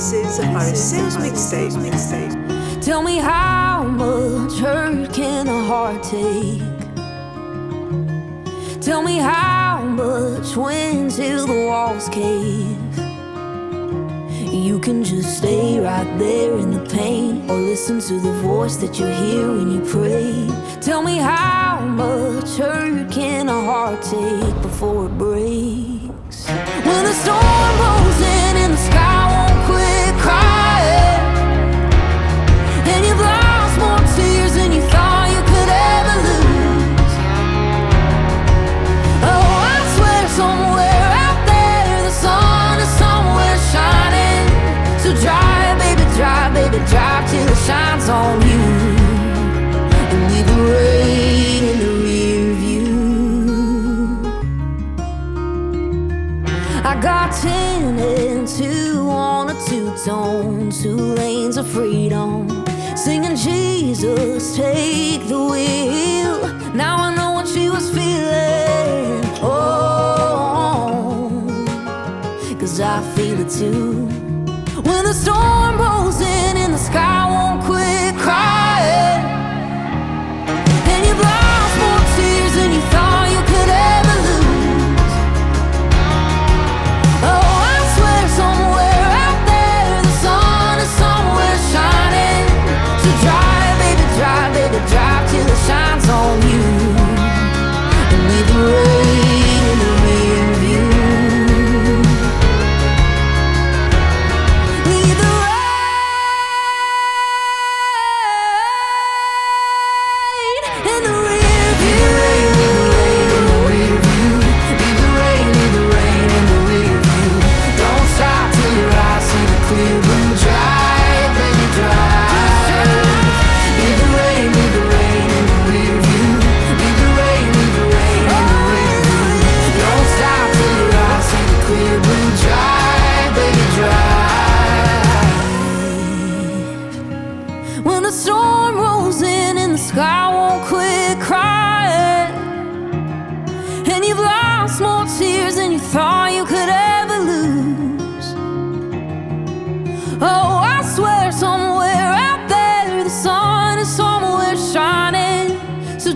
This is a Pharisees mixtape. mixtape. Tell me how much hurt can a heart take? Tell me how much when till the walls cave. You can just stay right there in the pain or listen to the voice that you hear when you pray. Tell me how much hurt can a heart take before it breaks? When the storm rolls in and the sky Take the wheel. Now I know what she was feeling. Oh, cause I feel it too.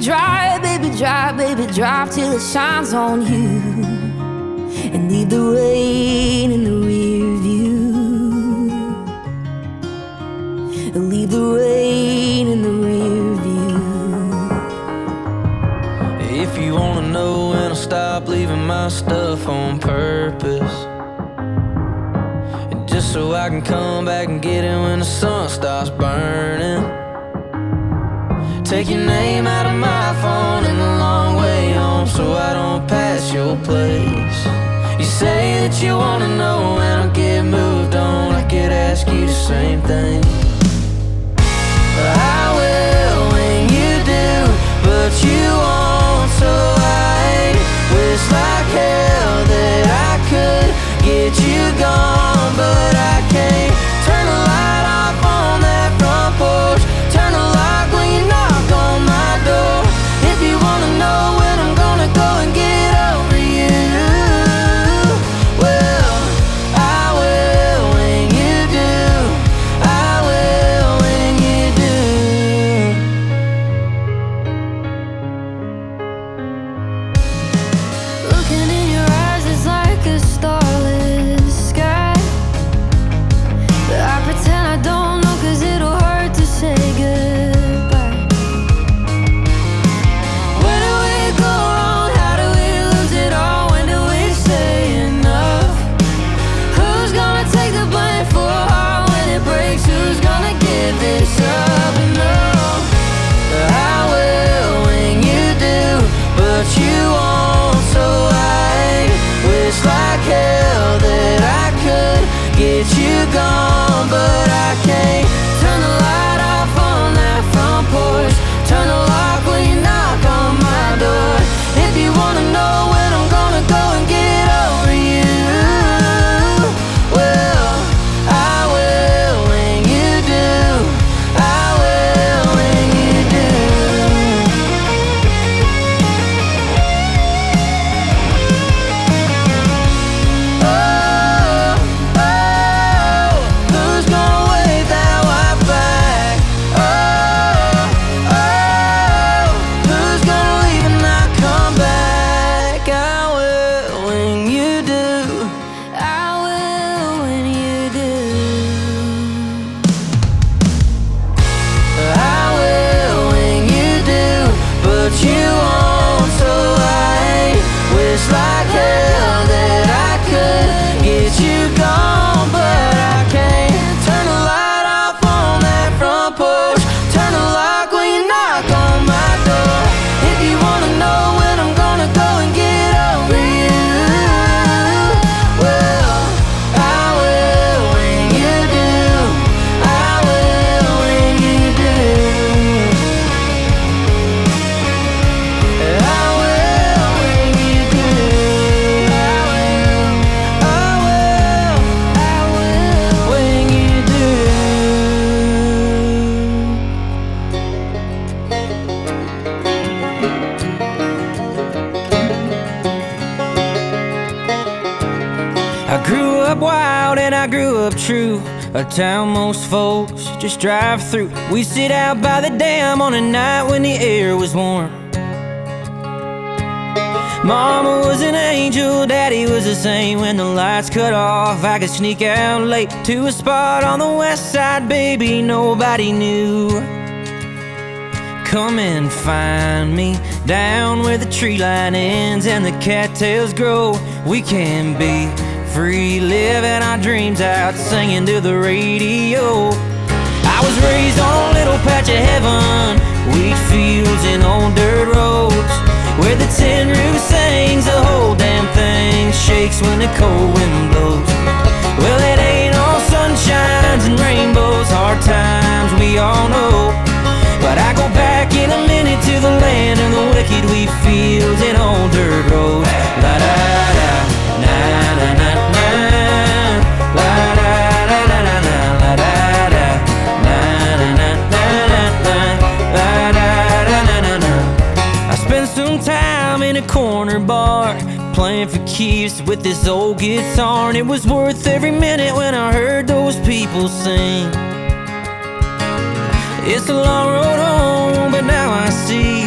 Drive, baby, drive, baby, drive till it shines on you. And leave the rain in the rear view. Leave the rain in the rear view. If you wanna know when I stop leaving my stuff on purpose. Just so I can come back and get it when the sun starts burning. Take your name out of my phone and the long way home so I don't pass your place. You say that you wanna know when I get moved on. I could ask you the same thing. I will when you do, but you won't. So I wish like hell that I could get you gone, but I can't. A town most folks just drive through. We sit out by the dam on a night when the air was warm. Mama was an angel, daddy was the same. When the lights cut off, I could sneak out late to a spot on the west side, baby, nobody knew. Come and find me down where the tree line ends and the cattails grow. We can be free, living our dreams out, singing to the radio. I was raised on a little patch of heaven, wheat fields and old dirt roads. Where the tin roof sings, the whole damn thing shakes when the cold wind blows. Well, it ain't all sunshines and rainbows, hard times we all know. But I go back in a minute to the land of the wicked wheat fields and old dirt roads. La da da, playing for keeps with this old guitar, and it was worth every minute when I heard those people sing. It's a long road home, but now I see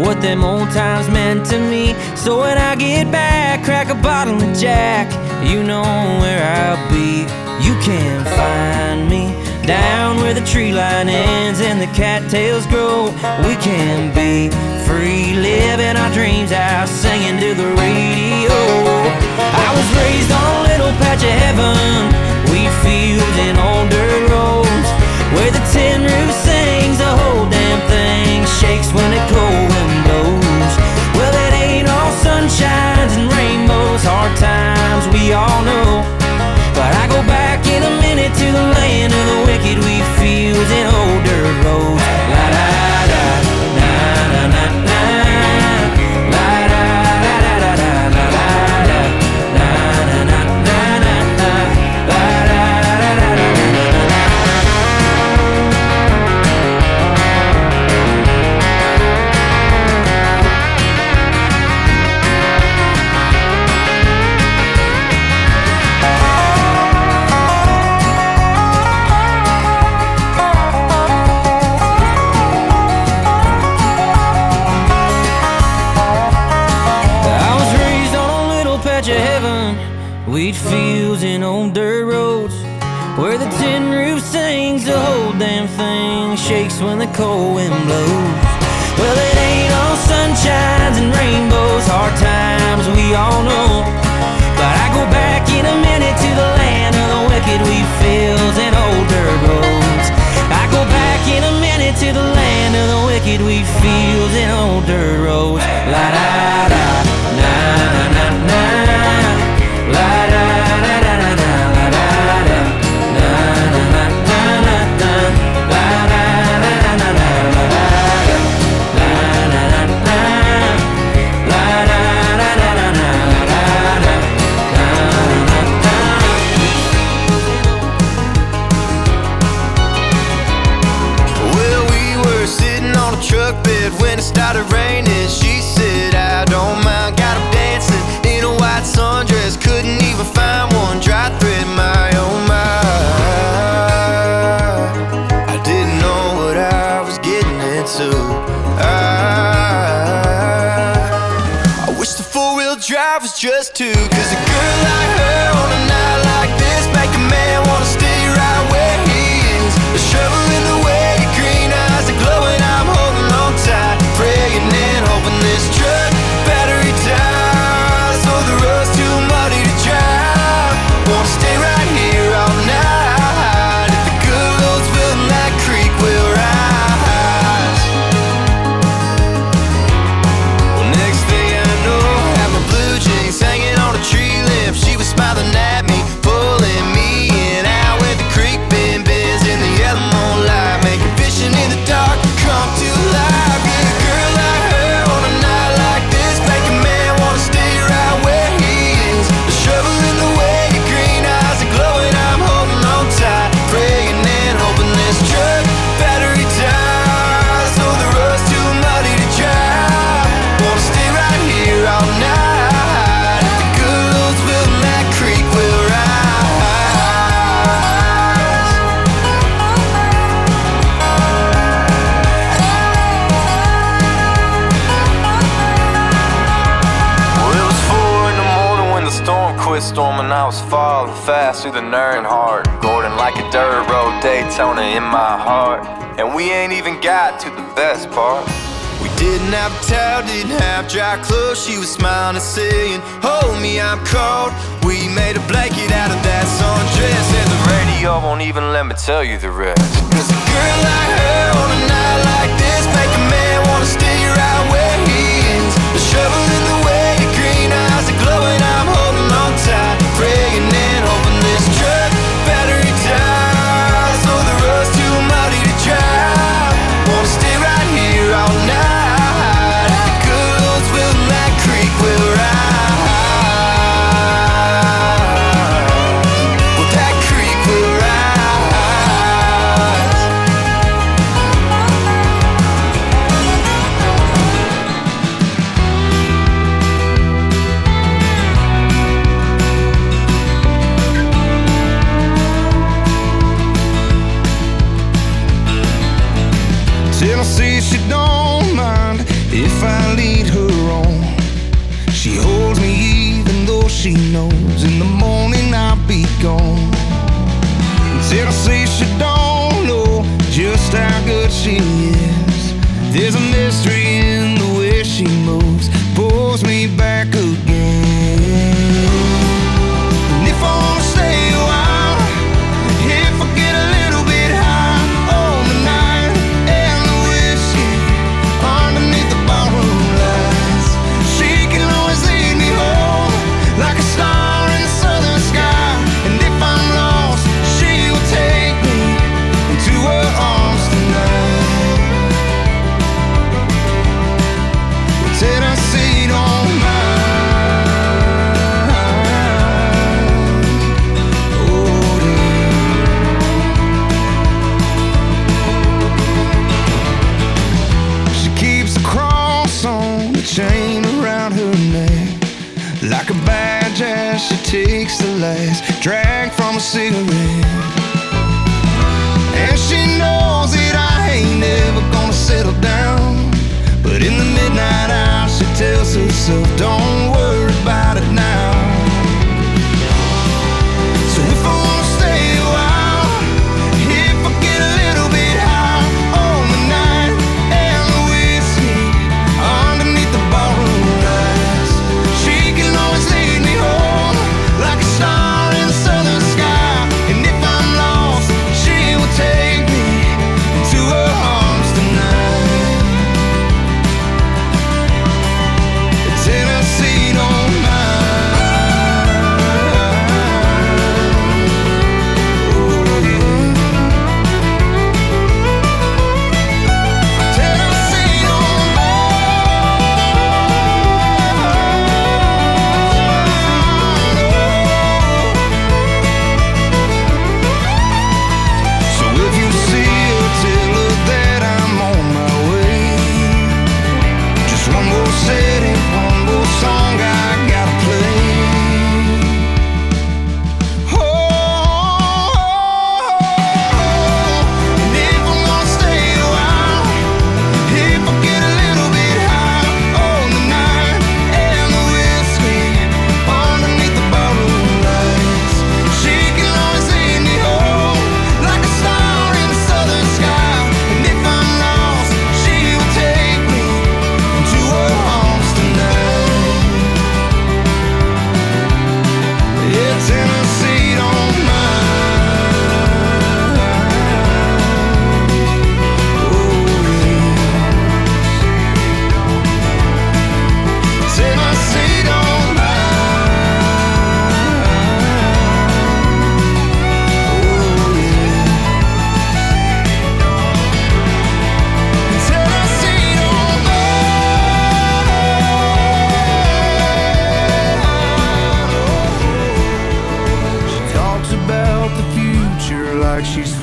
what them old times meant to me. So when I get back, crack a bottle of Jack, you know where I'll be. You can't find me down where the tree line ends and the cattails grow. We can be free, living our dreams out, singing to the radio. I was raised on a little patch of heaven, wheat fields and old dirt roads, where the tin roof sings, the whole damn thing shakes when the cold when the cold wind blows. Well, it ain't all sunshines and rainbows, hard times we all know. But I go back in a minute to the land of the wicked wheat fields and old dirt roads. I go back in a minute to the land of the wicked wheat fields and old dirt roads. La da da, to see hold me, I'm cold. We made a blanket out of that sundress, and the radio won't even let me tell you the rest. Cause girl, I heard.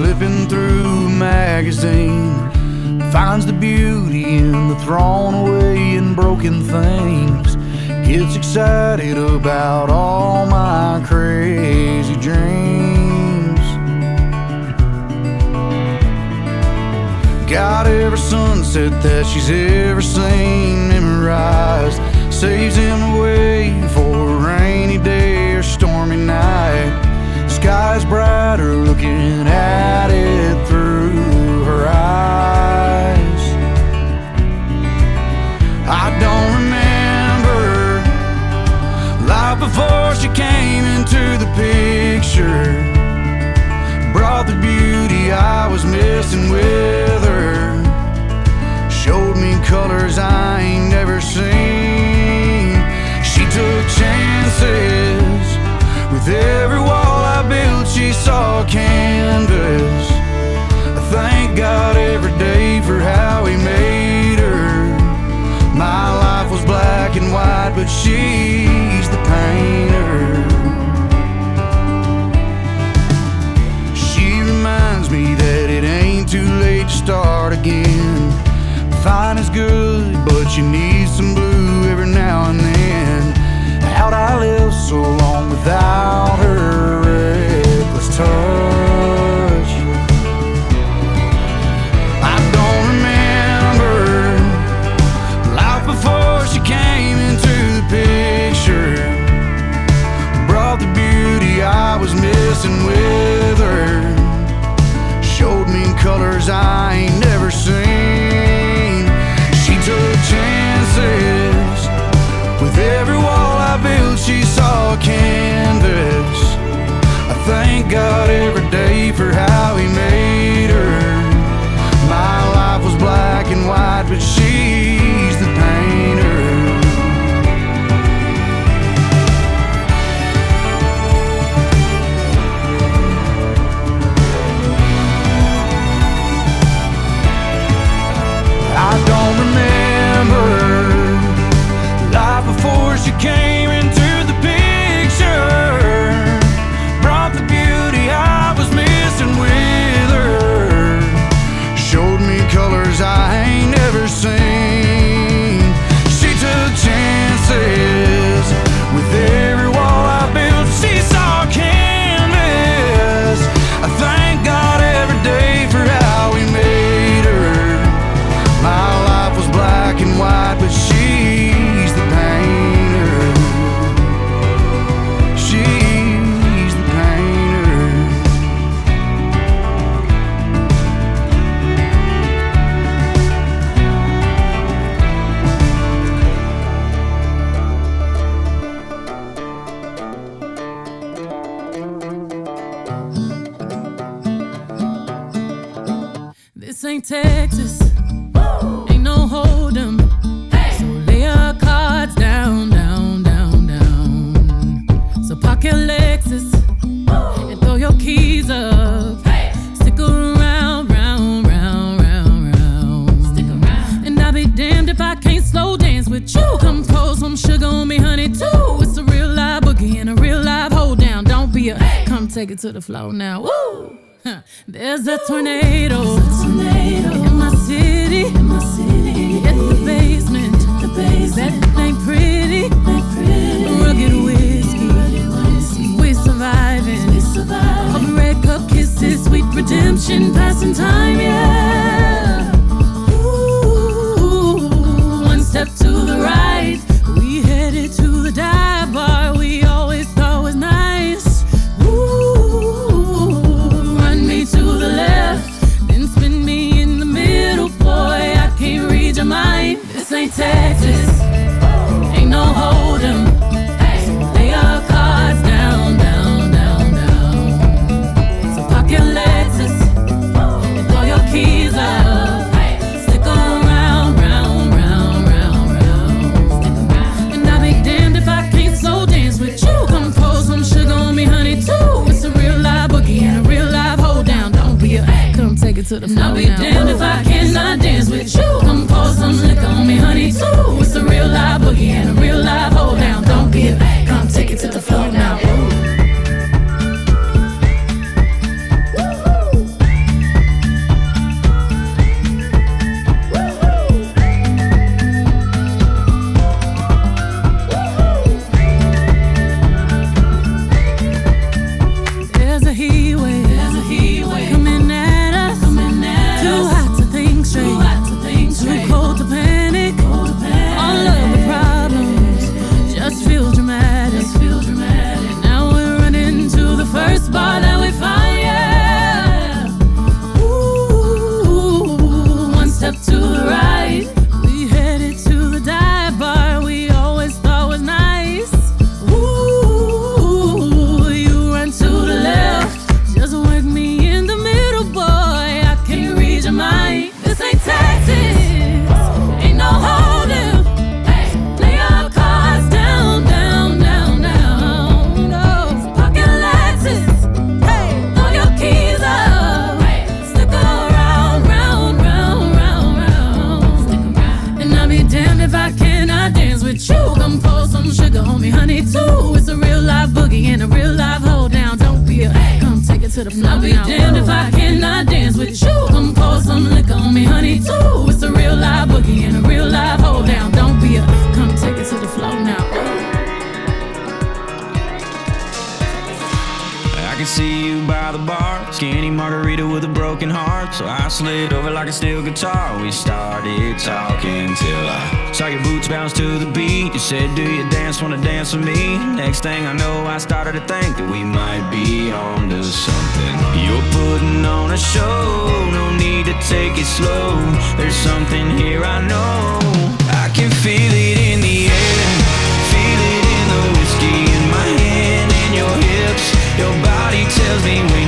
flipping through a magazine finds the beauty in the thrown away and broken things. Gets excited about all my crazy dreams. Got every sunset that she's ever seen memorized. Saves him away for a rainy day or stormy night sky's brighter looking at it through her eyes. I don't remember life before she came into the picture. Brought the beauty I was missing with her. Showed me colors I ain't never seen. She took chances with everyone. I built, she saw canvas. I thank God every day for how He made her. My life was black and white, but she's the painter. She reminds me that it ain't too late to start again. Fine is good, but you need some blue every now and then. How'd I live so long without? and withered, showed me colors I ain't to the flow now. Woo! said, Do you dance, wanna dance with me? Next thing I know, I started to think that we might be on to something. You're putting on a show, no need to take it slow. There's something here I know. I can feel it in the air, feel it in the whiskey in my hand and your hips. Your body tells me when.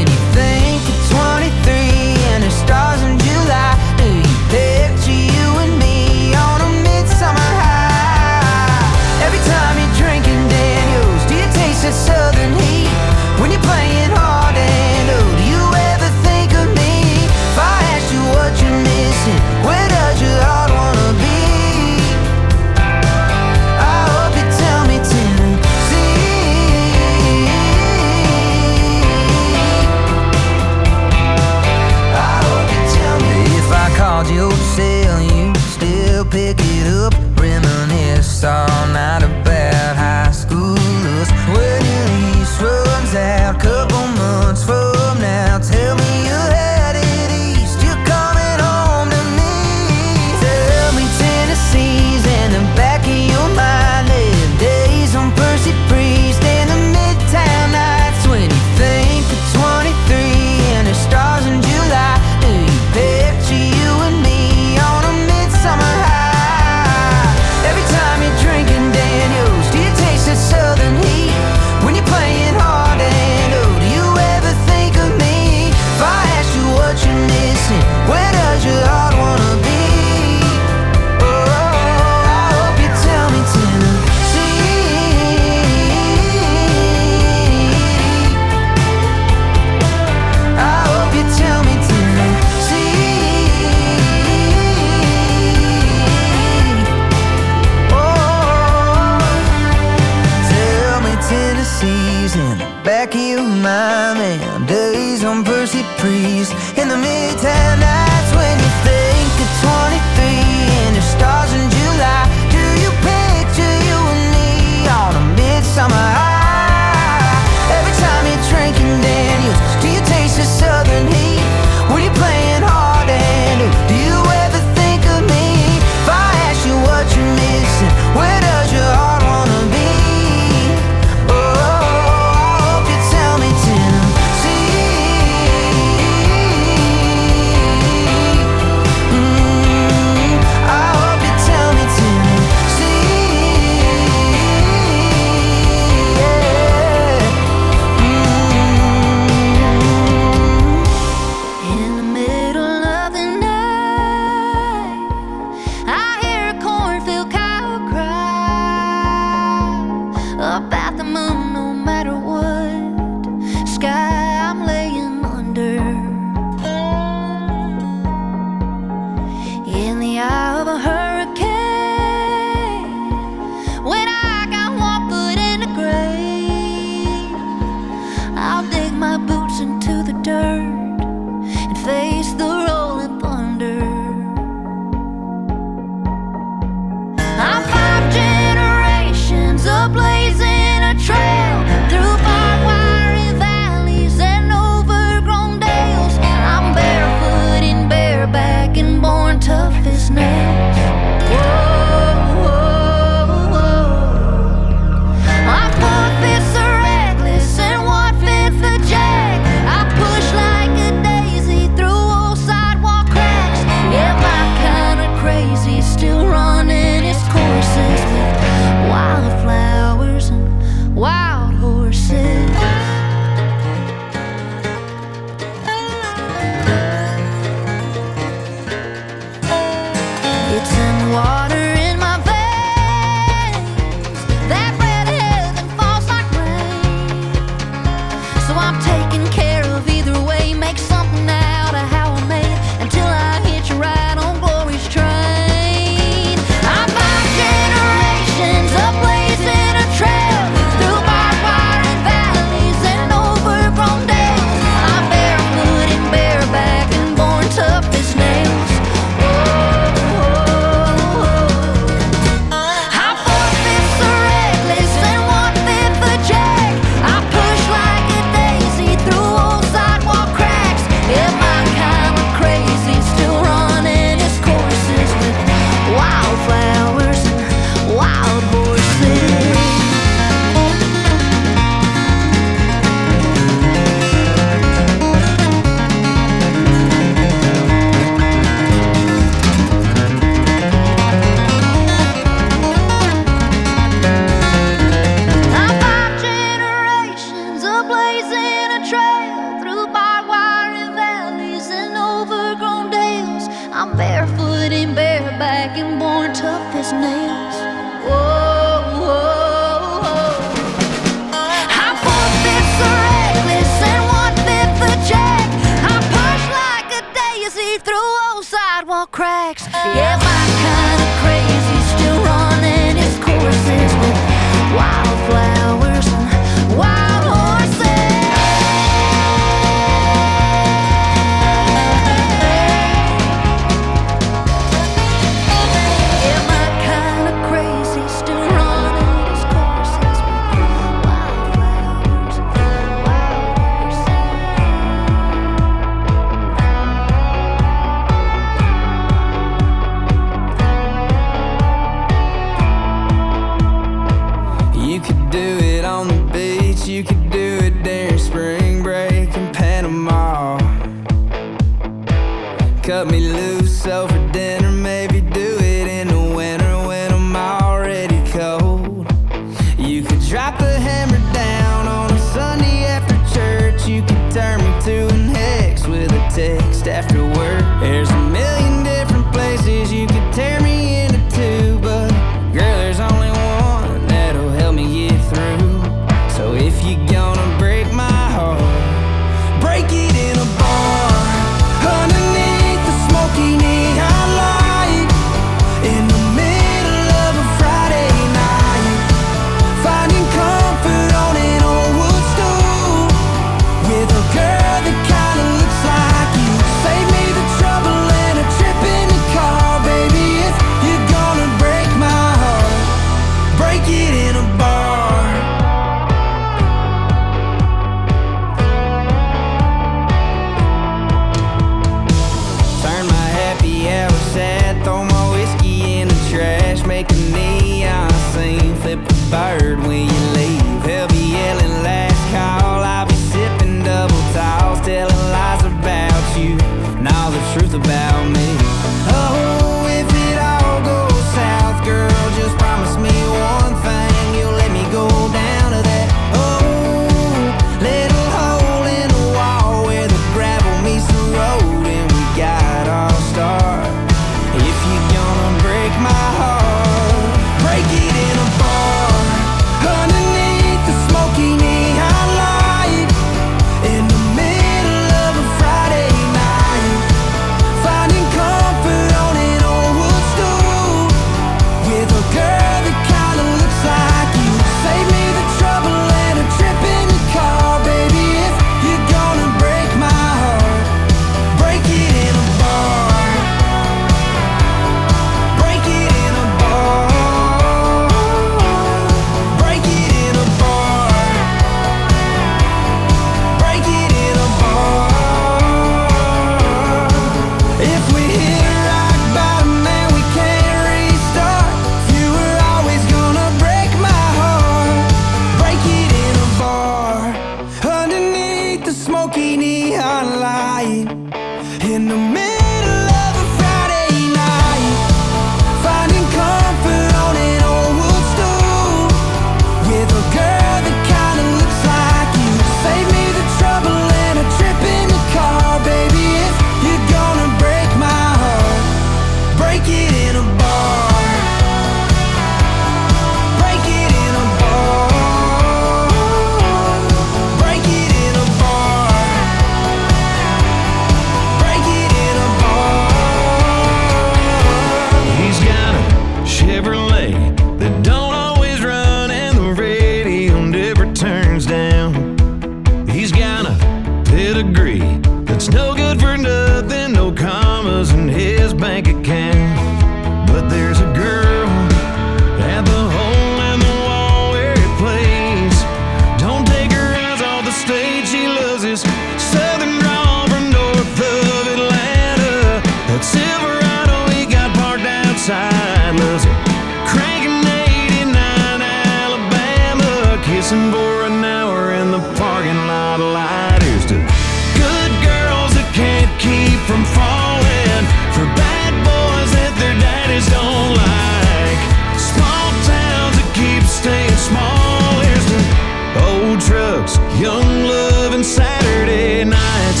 Young love and Saturday nights.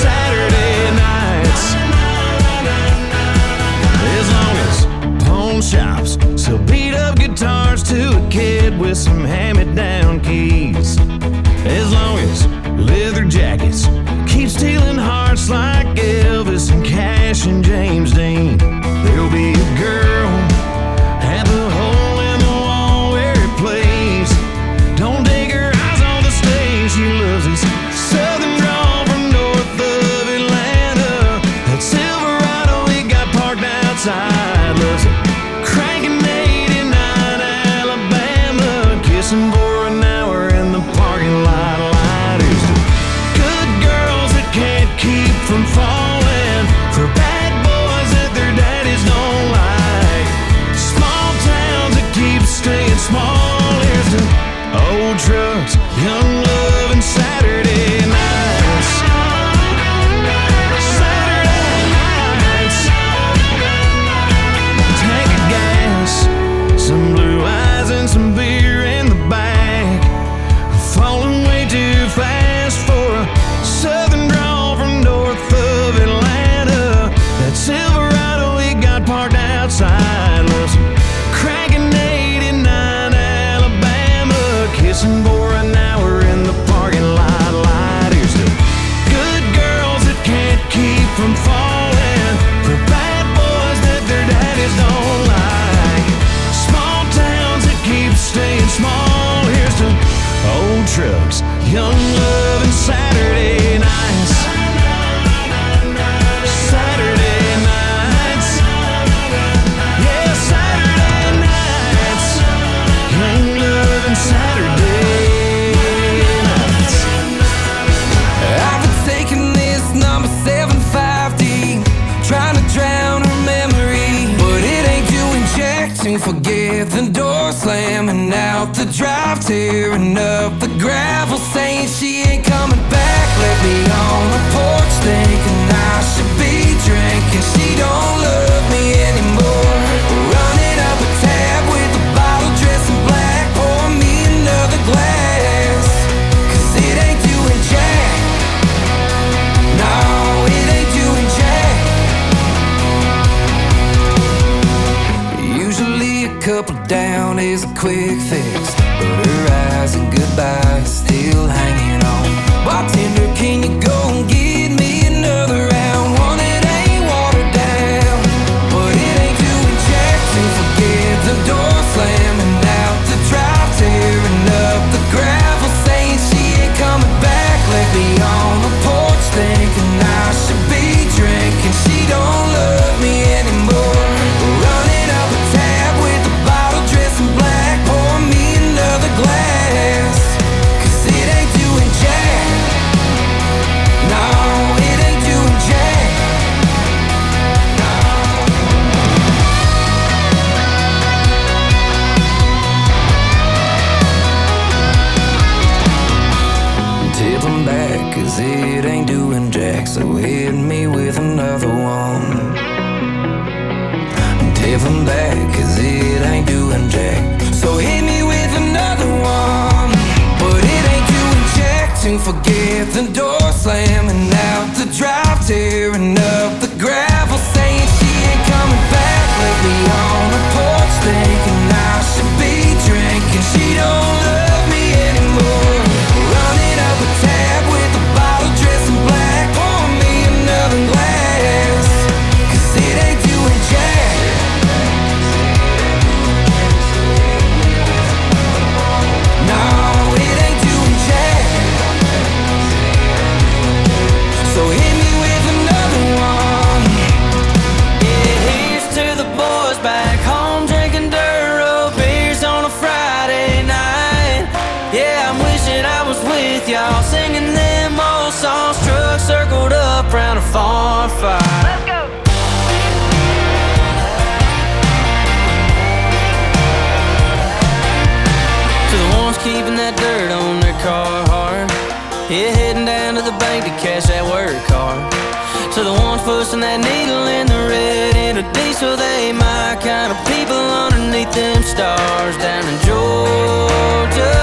Saturday nights. As long as pawn shops sell beat up guitars to a kid with some hand me down keys. As long as leather jackets keep stealing hearts like Elvis and Cash and James Dean. young young love inside. to the ones pushing that needle in the red in a diesel. They my kind of people underneath them stars down in Georgia.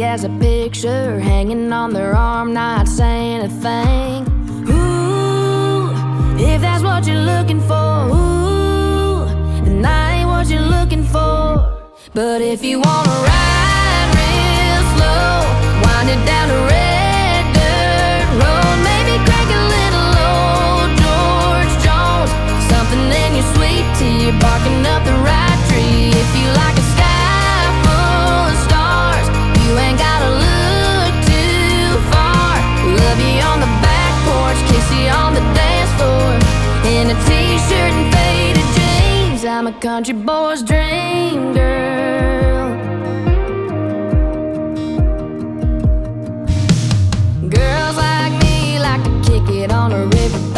steady as a picture hanging on their arm, not saying a thing. Ooh, if that's what you're looking for, ooh, then I ain't what you're looking for. But if you wanna ride real slow, wind it down to red dirt road, maybe crack a little old George Jones, something in your sweet tea, barking up the right tree. If you I'm a country boy's dream girl. Girls like me like to kick it on a river.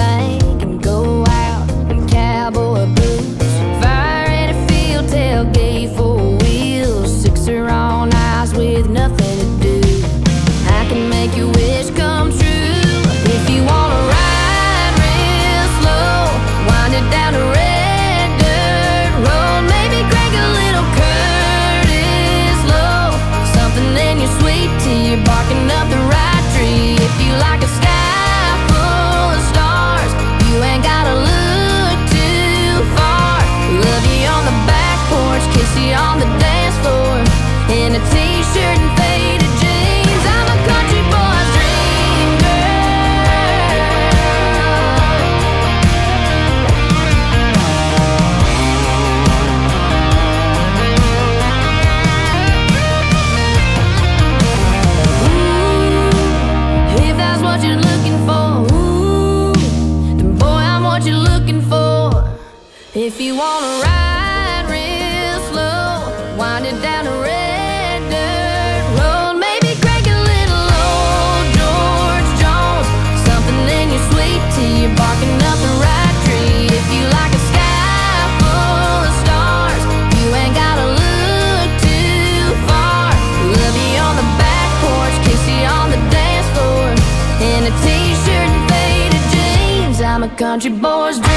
country boys.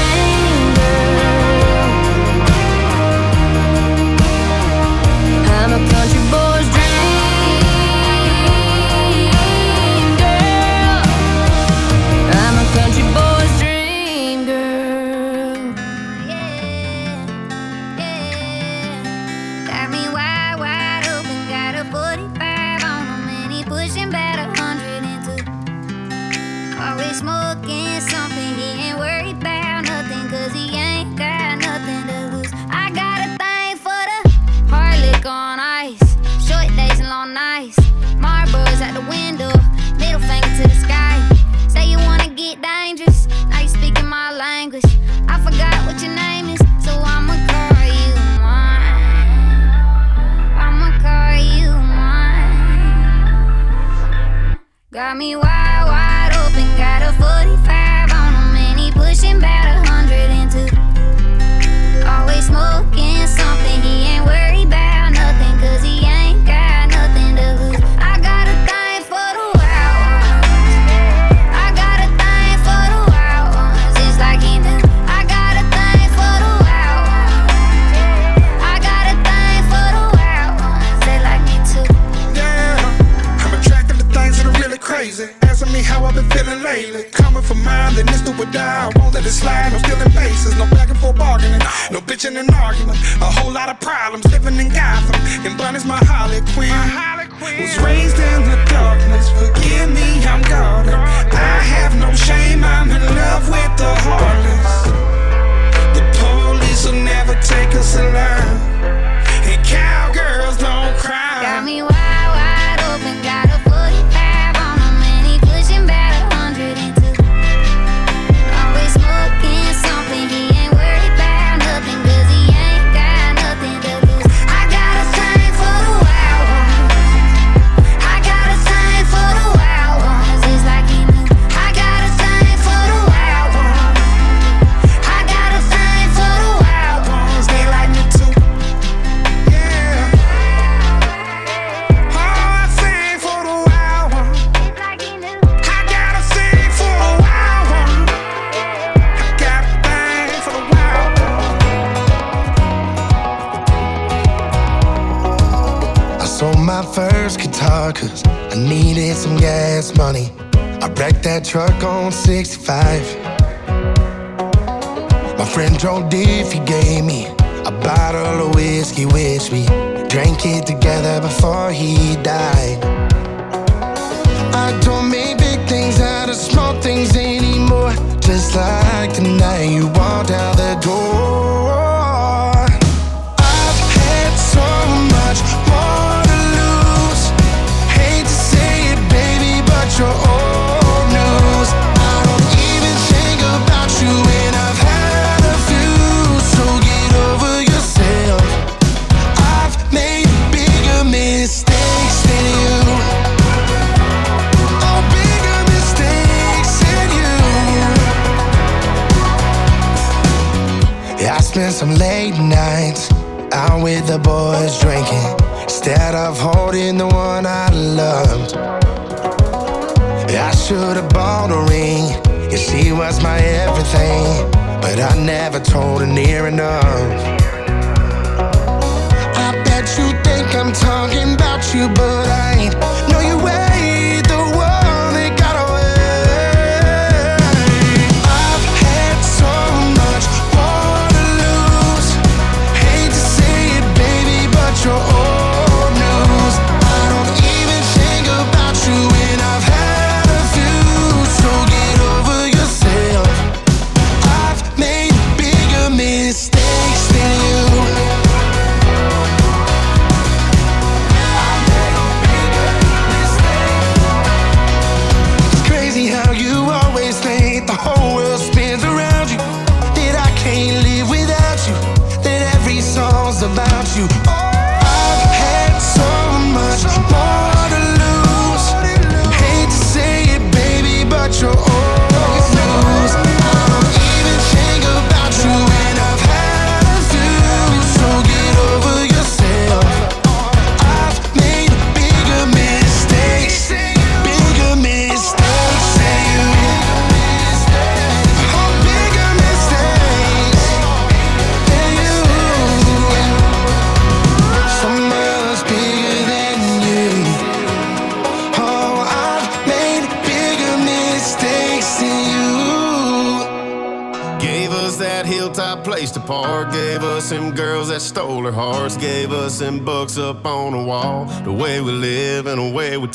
you all down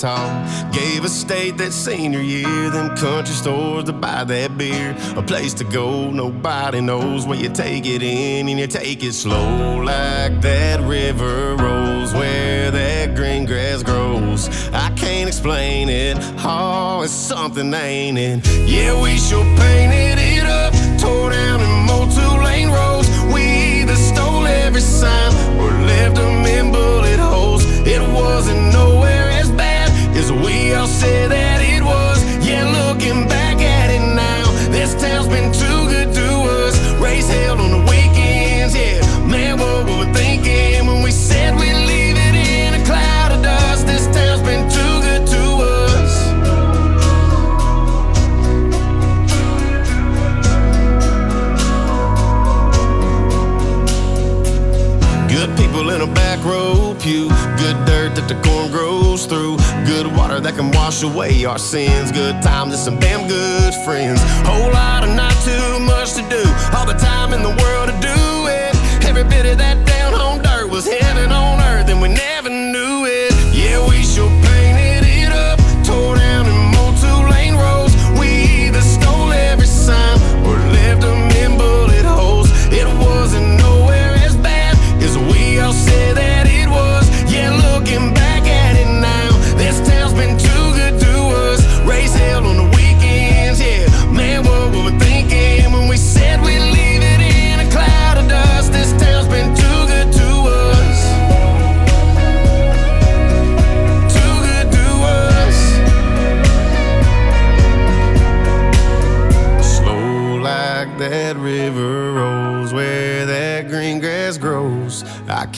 town. Gave a state that senior year, them country stores to buy that beer. A place to go, nobody knows where you take it in and you take it slow. Like that river rolls where that green grass grows. I can't explain it, oh, it's something, ain't it? Yeah, we sure painted it up, tore down and mowed two lane roads. We either stole every sign Good water that can wash away our sins. Good times and some damn good friends. Whole lot of not too much to do. All the time in the world to do it. Every bit of that down home dirt was heaven on earth, and we never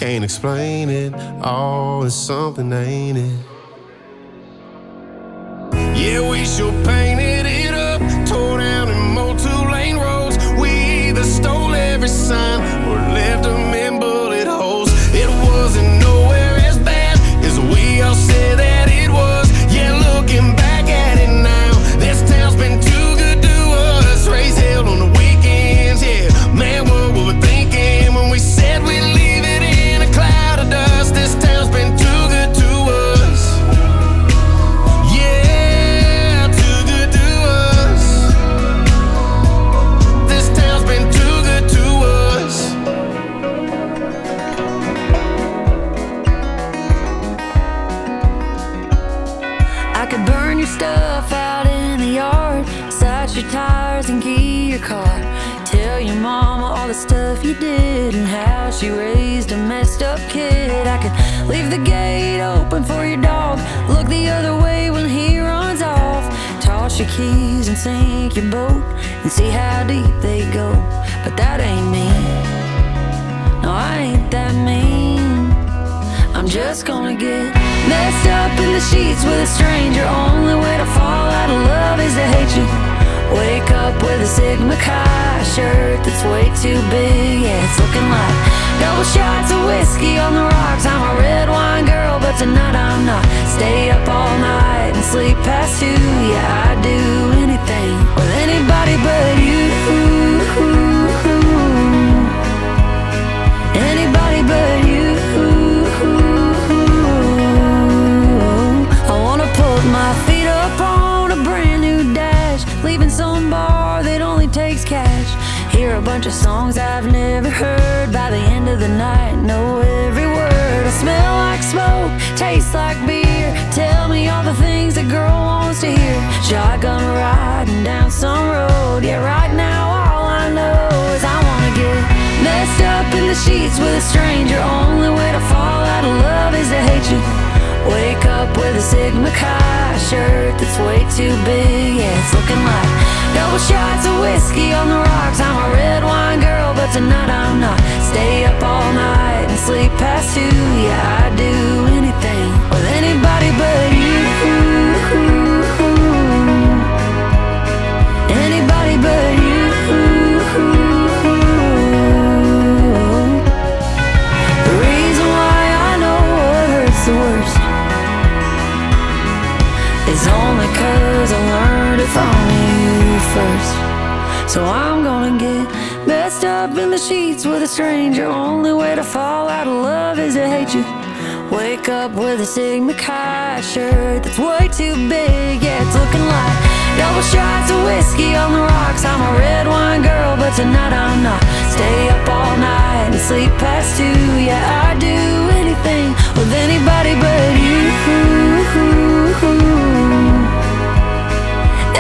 can't explain it. All is something, ain't it? Sink your boat and see how deep they go. But that ain't me. No, I ain't that mean. I'm just gonna get messed up in the sheets with a stranger. Only way to fall out of love is to hate you. Wake up with a Sigma Chi shirt that's way too big. Yeah, it's looking like double shots of whiskey on the rocks. I'm a red wine girl, but tonight I'm not. Stay up all night and sleep past two. Yeah, I'd do anything with anybody but you. Anybody but you. Bunch of songs I've never heard. By the end of the night, know every word. I smell like smoke, taste like beer. Tell me all the things a girl wants to hear. Shotgun riding down some road. Yeah, right now all I know is I wanna get messed up in the sheets with a stranger. Only way to fall out of love is to hate you. Wake up with a Sigma Chi shirt that's way too big. Yeah, it's looking like double shots of whiskey on the rocks. I'm a red wine girl, but tonight I'm not. Stay up all night and sleep past two. Yeah, I'd do anything with anybody but you. Anybody but you. Is only cause I learned it from you first. So I'm gonna get messed up in the sheets with a stranger. Only way to fall out of love is to hate you. Wake up with a Sigma Chi shirt that's way too big. Yeah, it's looking like double shots of whiskey on the rocks. I'm a red wine girl, but tonight I'm not. Stay up all night and sleep past two. Yeah, I'd do anything with anybody but you.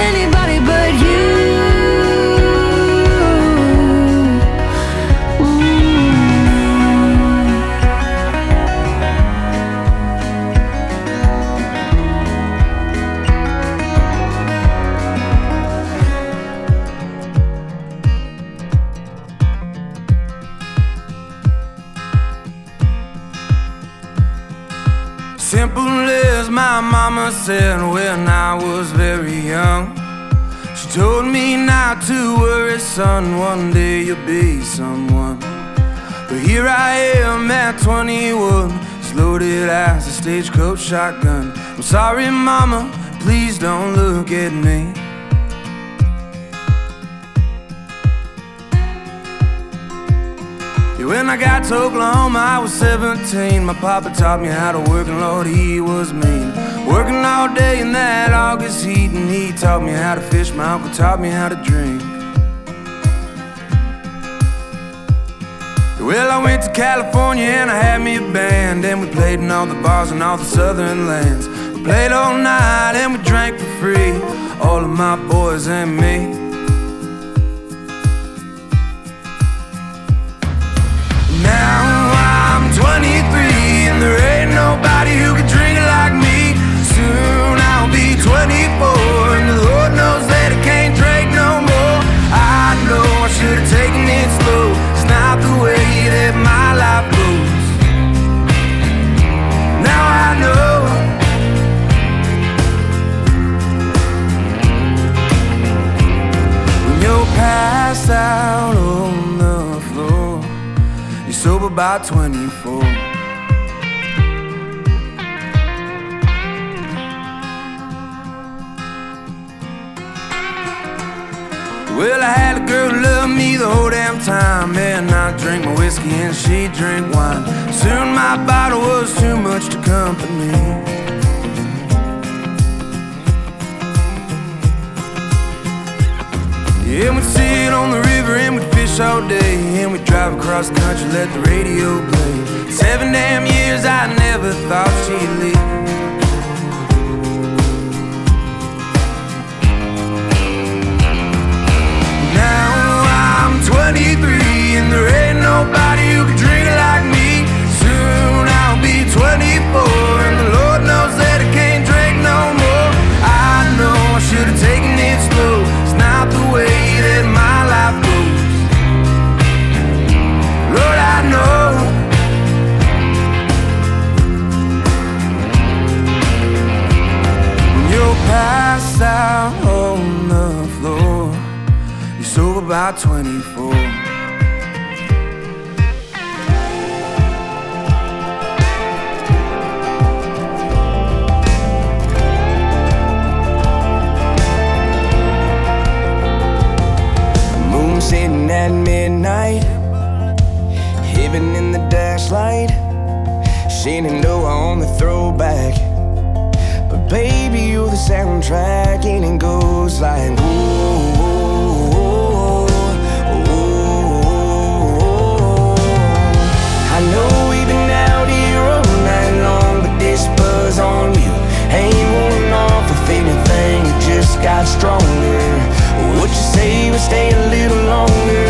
Anybody but you. Simple as my mama said when I was very young. She told me not to worry, son, one day you'll be someone. But here I am at 21, as loaded as a stagecoach shotgun. I'm sorry, mama, please don't look at me. When I got to Oklahoma, I was 17. My papa taught me how to work, and Lord, he was mean. Working all day in that August heat, and he taught me how to fish. My uncle taught me how to drink. Well, I went to California and I had me a band, and we played in all the bars in all the southern lands. We played all night and we drank for free, all of my boys and me. Nobody who can drink like me. Soon I'll be 24 and the Lord knows that I can't drink no more. I know I should have taken it slow. It's not the way that my life goes. Now I know. When you're passed out on the floor, you're sober by 24. Well, I had a girl who loved me the whole damn time. And I drink my whiskey and she drink wine. Soon my bottle was too much to company. Yeah, we'd sit on the river and we'd fish all day. And we'd drive across the country, let the radio play. Seven damn years, I never thought she'd leave. I'm 23 and there ain't nobody who can drink like me. Soon I'll be 24 and the Lord knows that I can't drink no more. I know I should have taken it slow. It's not the way that my life goes. Lord, I know. When you're passed out you're sober 24. Moon sitting at midnight, heaven in the dashlight, Shenandoah on the throwback. But baby, you're the soundtrack, and it goes like. Ooh, buzz on you ain't worn off. If anything, it just got stronger. What you say we stay a little longer?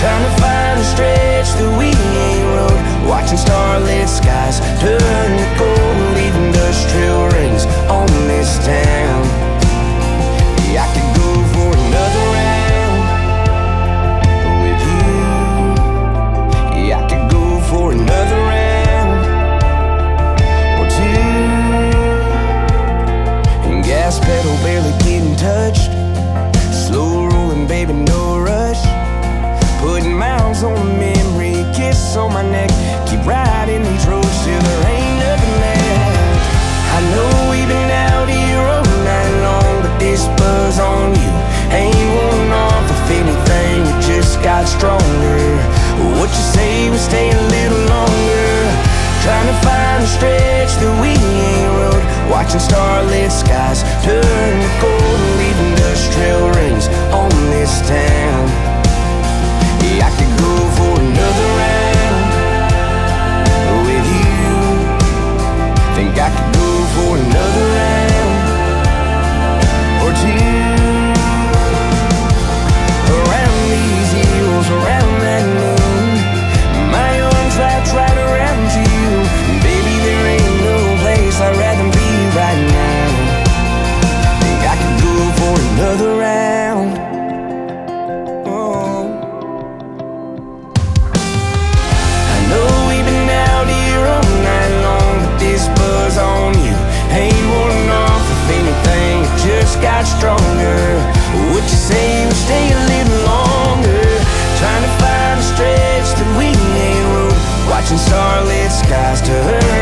Trying to find a stretch that we ain't rode. Watching starlit skies turn to gold, leave industrial rings on this town. I barely getting touched. Slow rolling, baby, no rush. Putting miles on the memory, kiss on my neck. Keep riding these roads till there ain't nothing left. I know we've been out here all night long, but this buzz on you ain't worn off. If anything, it just got stronger. What you say we stay a little longer? Trying to find a stretch that we ain't rode. Watching starlit skies turn to gold and leave industrial rings on this town. Yeah, I could go Would you say we stay a little longer? Trying to find a stretch that we. Watching starlit skies turn.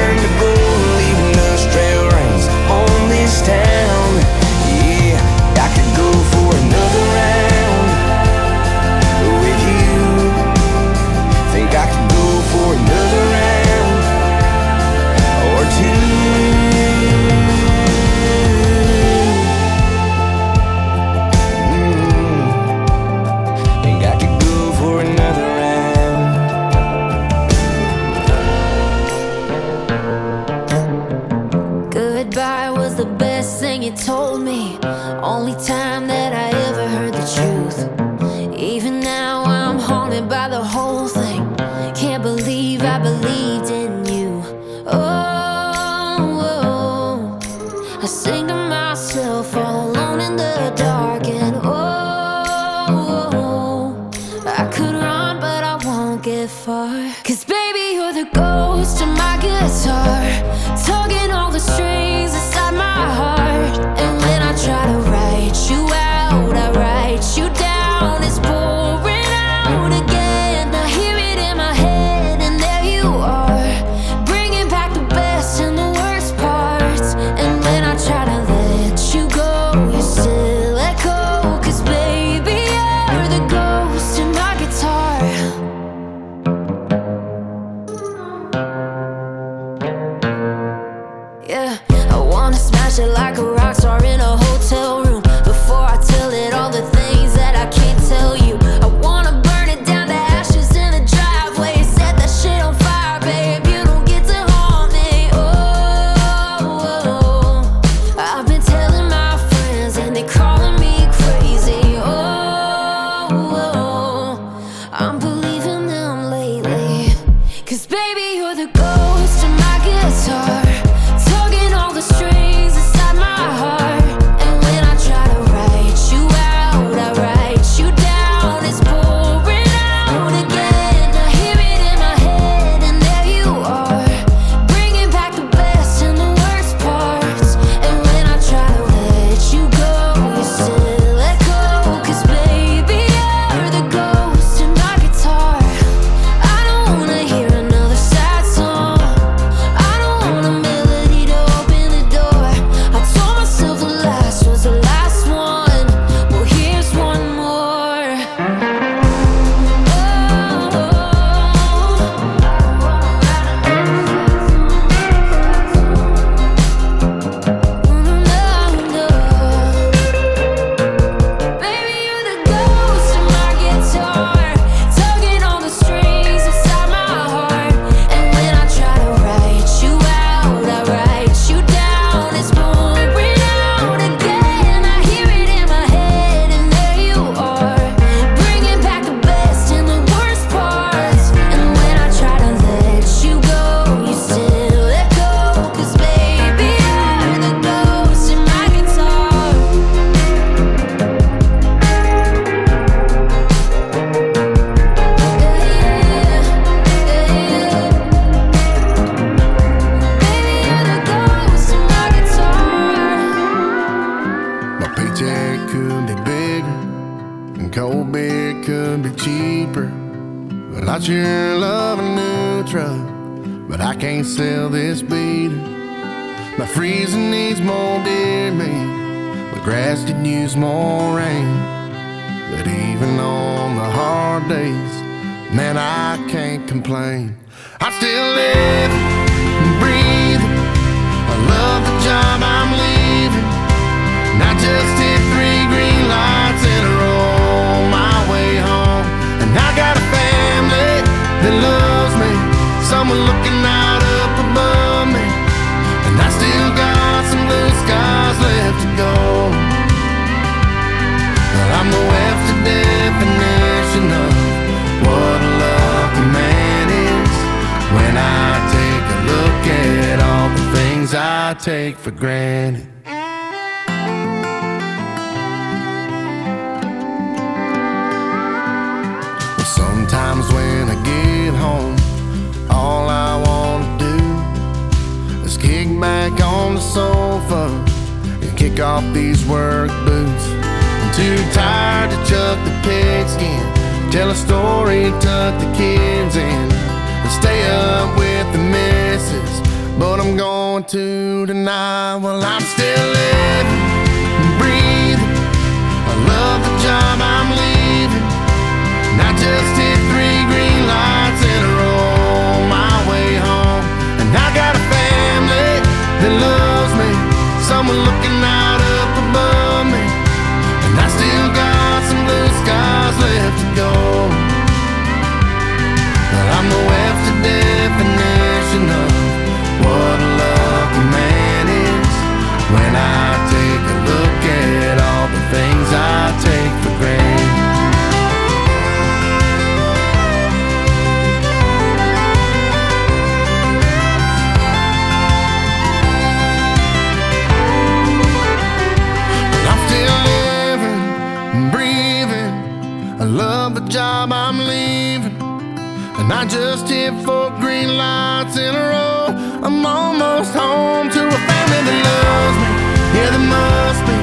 Lights in a row. I'm almost home to a family that loves me. Yeah, there must be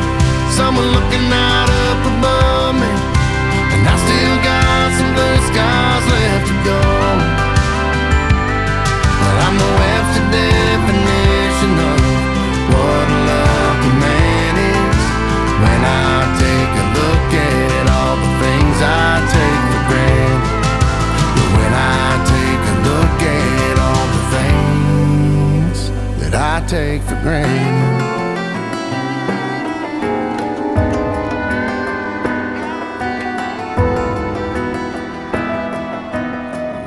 someone looking out up above me. And I still got some blue skies left to go. Take for granted.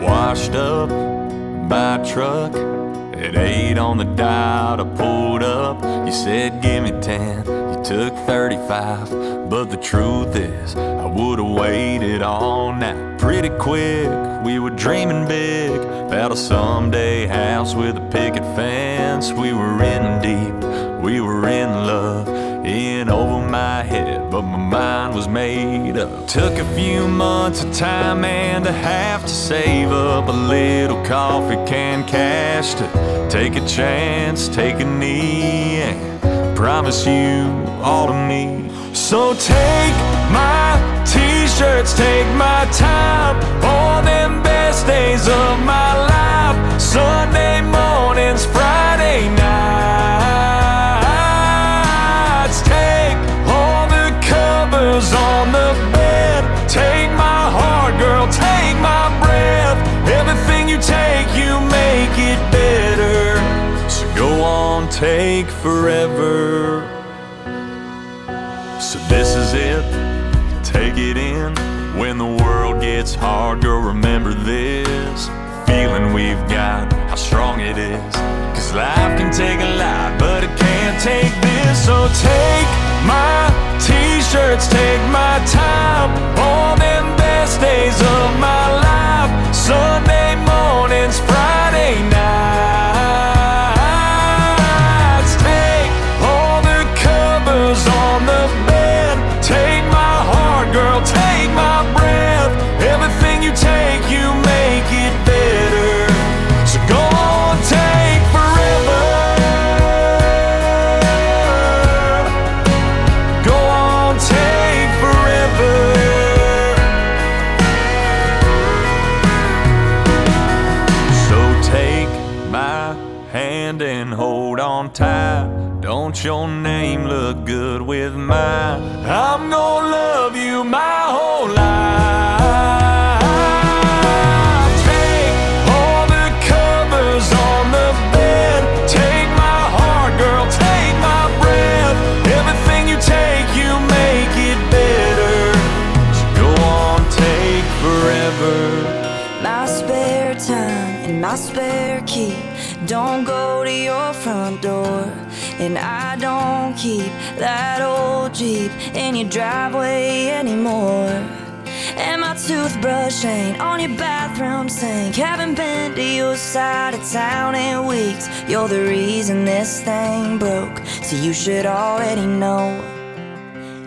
washed up by truck at eight on the dot. I pulled up. You said, Give me 10. You took 35. But the truth is, I would have waited all night pretty quick. Dreaming big about a someday house with a picket fence. We were in deep, we were in love, in over my head, but my mind was made up. Took a few months of time and a half to save up a little coffee can cash to take a chance, take a knee, and promise you all to me. So take my t-shirts, take my time, all them best days of my life. Sunday mornings, Friday nights. Take all the covers on the bed. Take my heart, girl, take my breath. Everything you take, you make it better. So go on, take forever. So this is it, hard, girl, remember this feeling we've got, how strong it is. Cause life can take a lot, but it can't take this. So take my t shirts, take my time, And I don't keep that old Jeep in your driveway anymore. And my toothbrush ain't on your bathroom sink. Haven't been to your side of town in weeks. You're the reason this thing broke. So you should already know.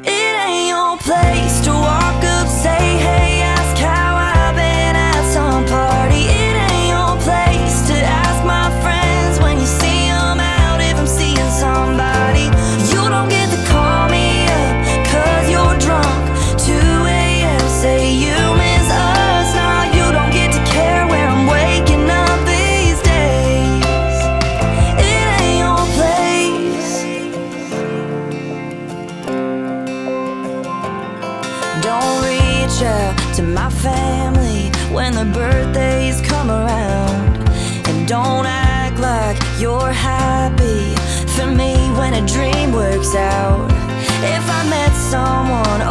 It ain't your place to walk up, say, out. If I met someone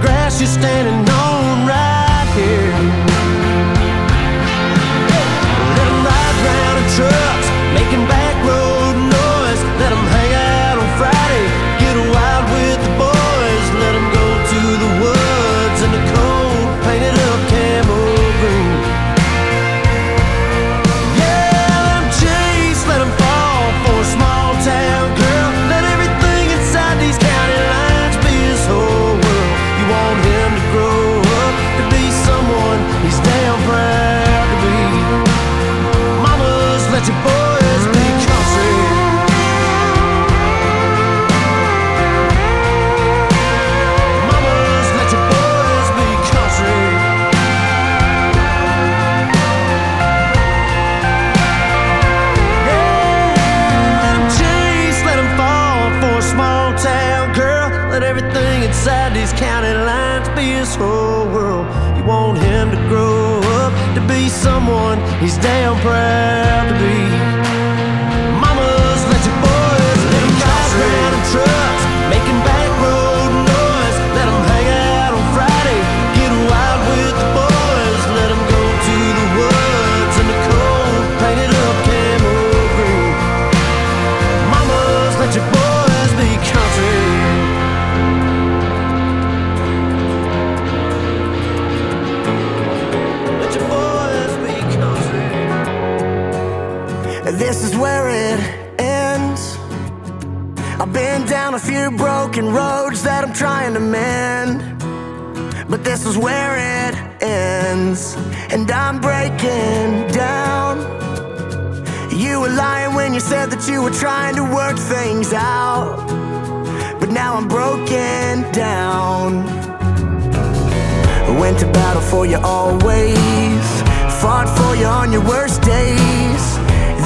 grass you're standing on right here. Damn this is where it ends. And I'm breaking down. You were lying when you said that you were trying to work things out. But now I'm broken down. Went to battle for you always. Fought for you on your worst days.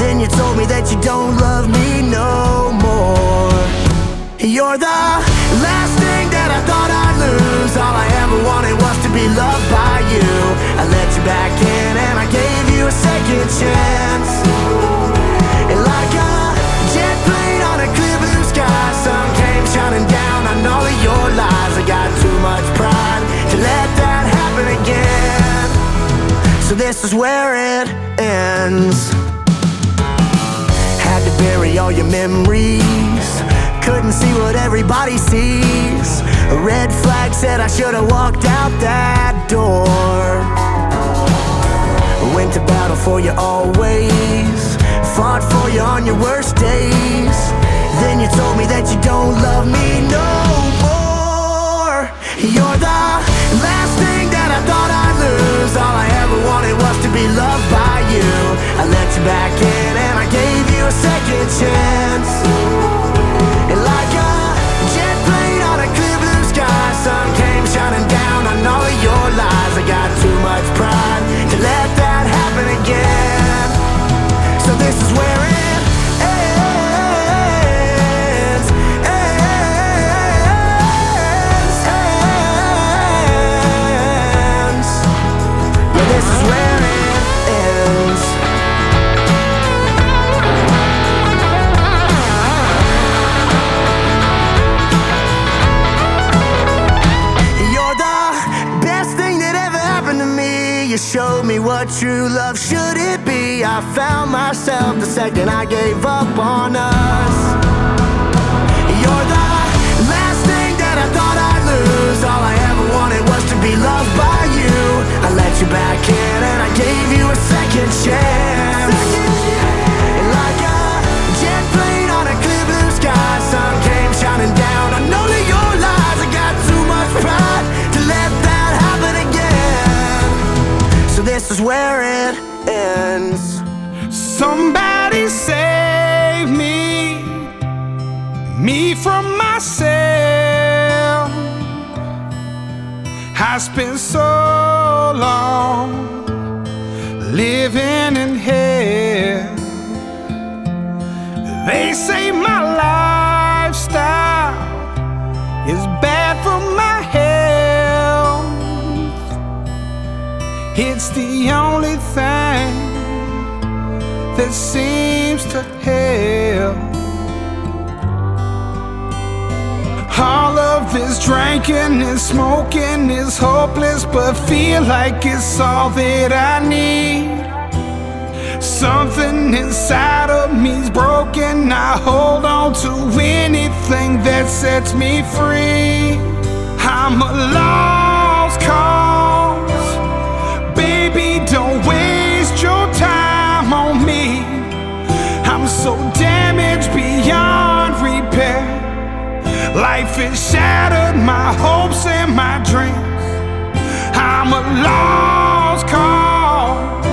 Then you told me that you don't love me no more. You're the last ever wanted was to be loved by you. I let you back in and I gave you a second chance. And like a jet plane on a clear blue sky, sun came shining down on all of your lies. I got too much pride to let that happen again. So this is where it ends. Had to bury all your memories. Couldn't see what everybody sees. A red flag said I should have walked out that door. Went to battle for you always. Fought for you on your worst days. Then you told me that you don't love me no more. You're the last thing that I thought I'd lose. All I ever wanted was to be loved by you. I let you back in and I gave you a second chance. Showed me what true love should it be. I found myself the second I gave up on us. You're the last thing that I thought I'd lose. All I ever wanted was to be loved by you. I let you back in and I gave you a second chance. And is where it ends. Somebody save me, me from myself. I spent so long living in hell. They say my lifestyle that seems to help. All of this drinking and smoking is hopeless, but feel like it's all that I need. Something inside of me's broken. I hold on to anything that sets me free. I'm a lost cause. Baby, don't waste your time on me. I'm so damaged beyond repair. Life has shattered my hopes and my dreams. I'm a lost cause.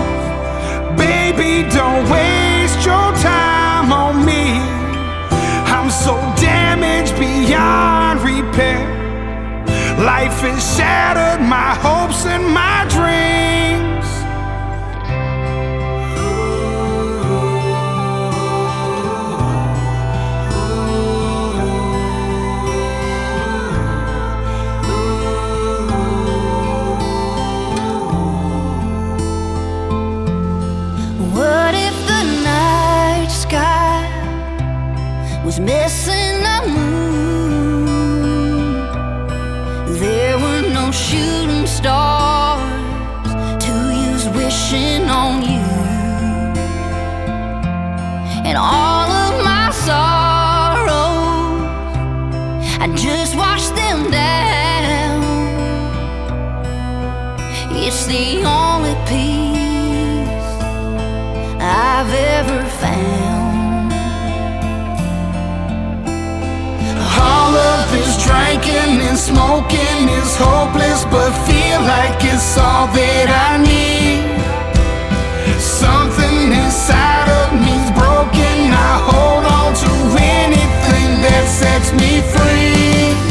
Baby, don't waste your time on me. I'm so damaged beyond repair. Life has shattered my hopes and my dreams. Miss Smoking is hopeless, but feel like it's all that I need. Something inside of me's broken. I hold on to anything that sets me free.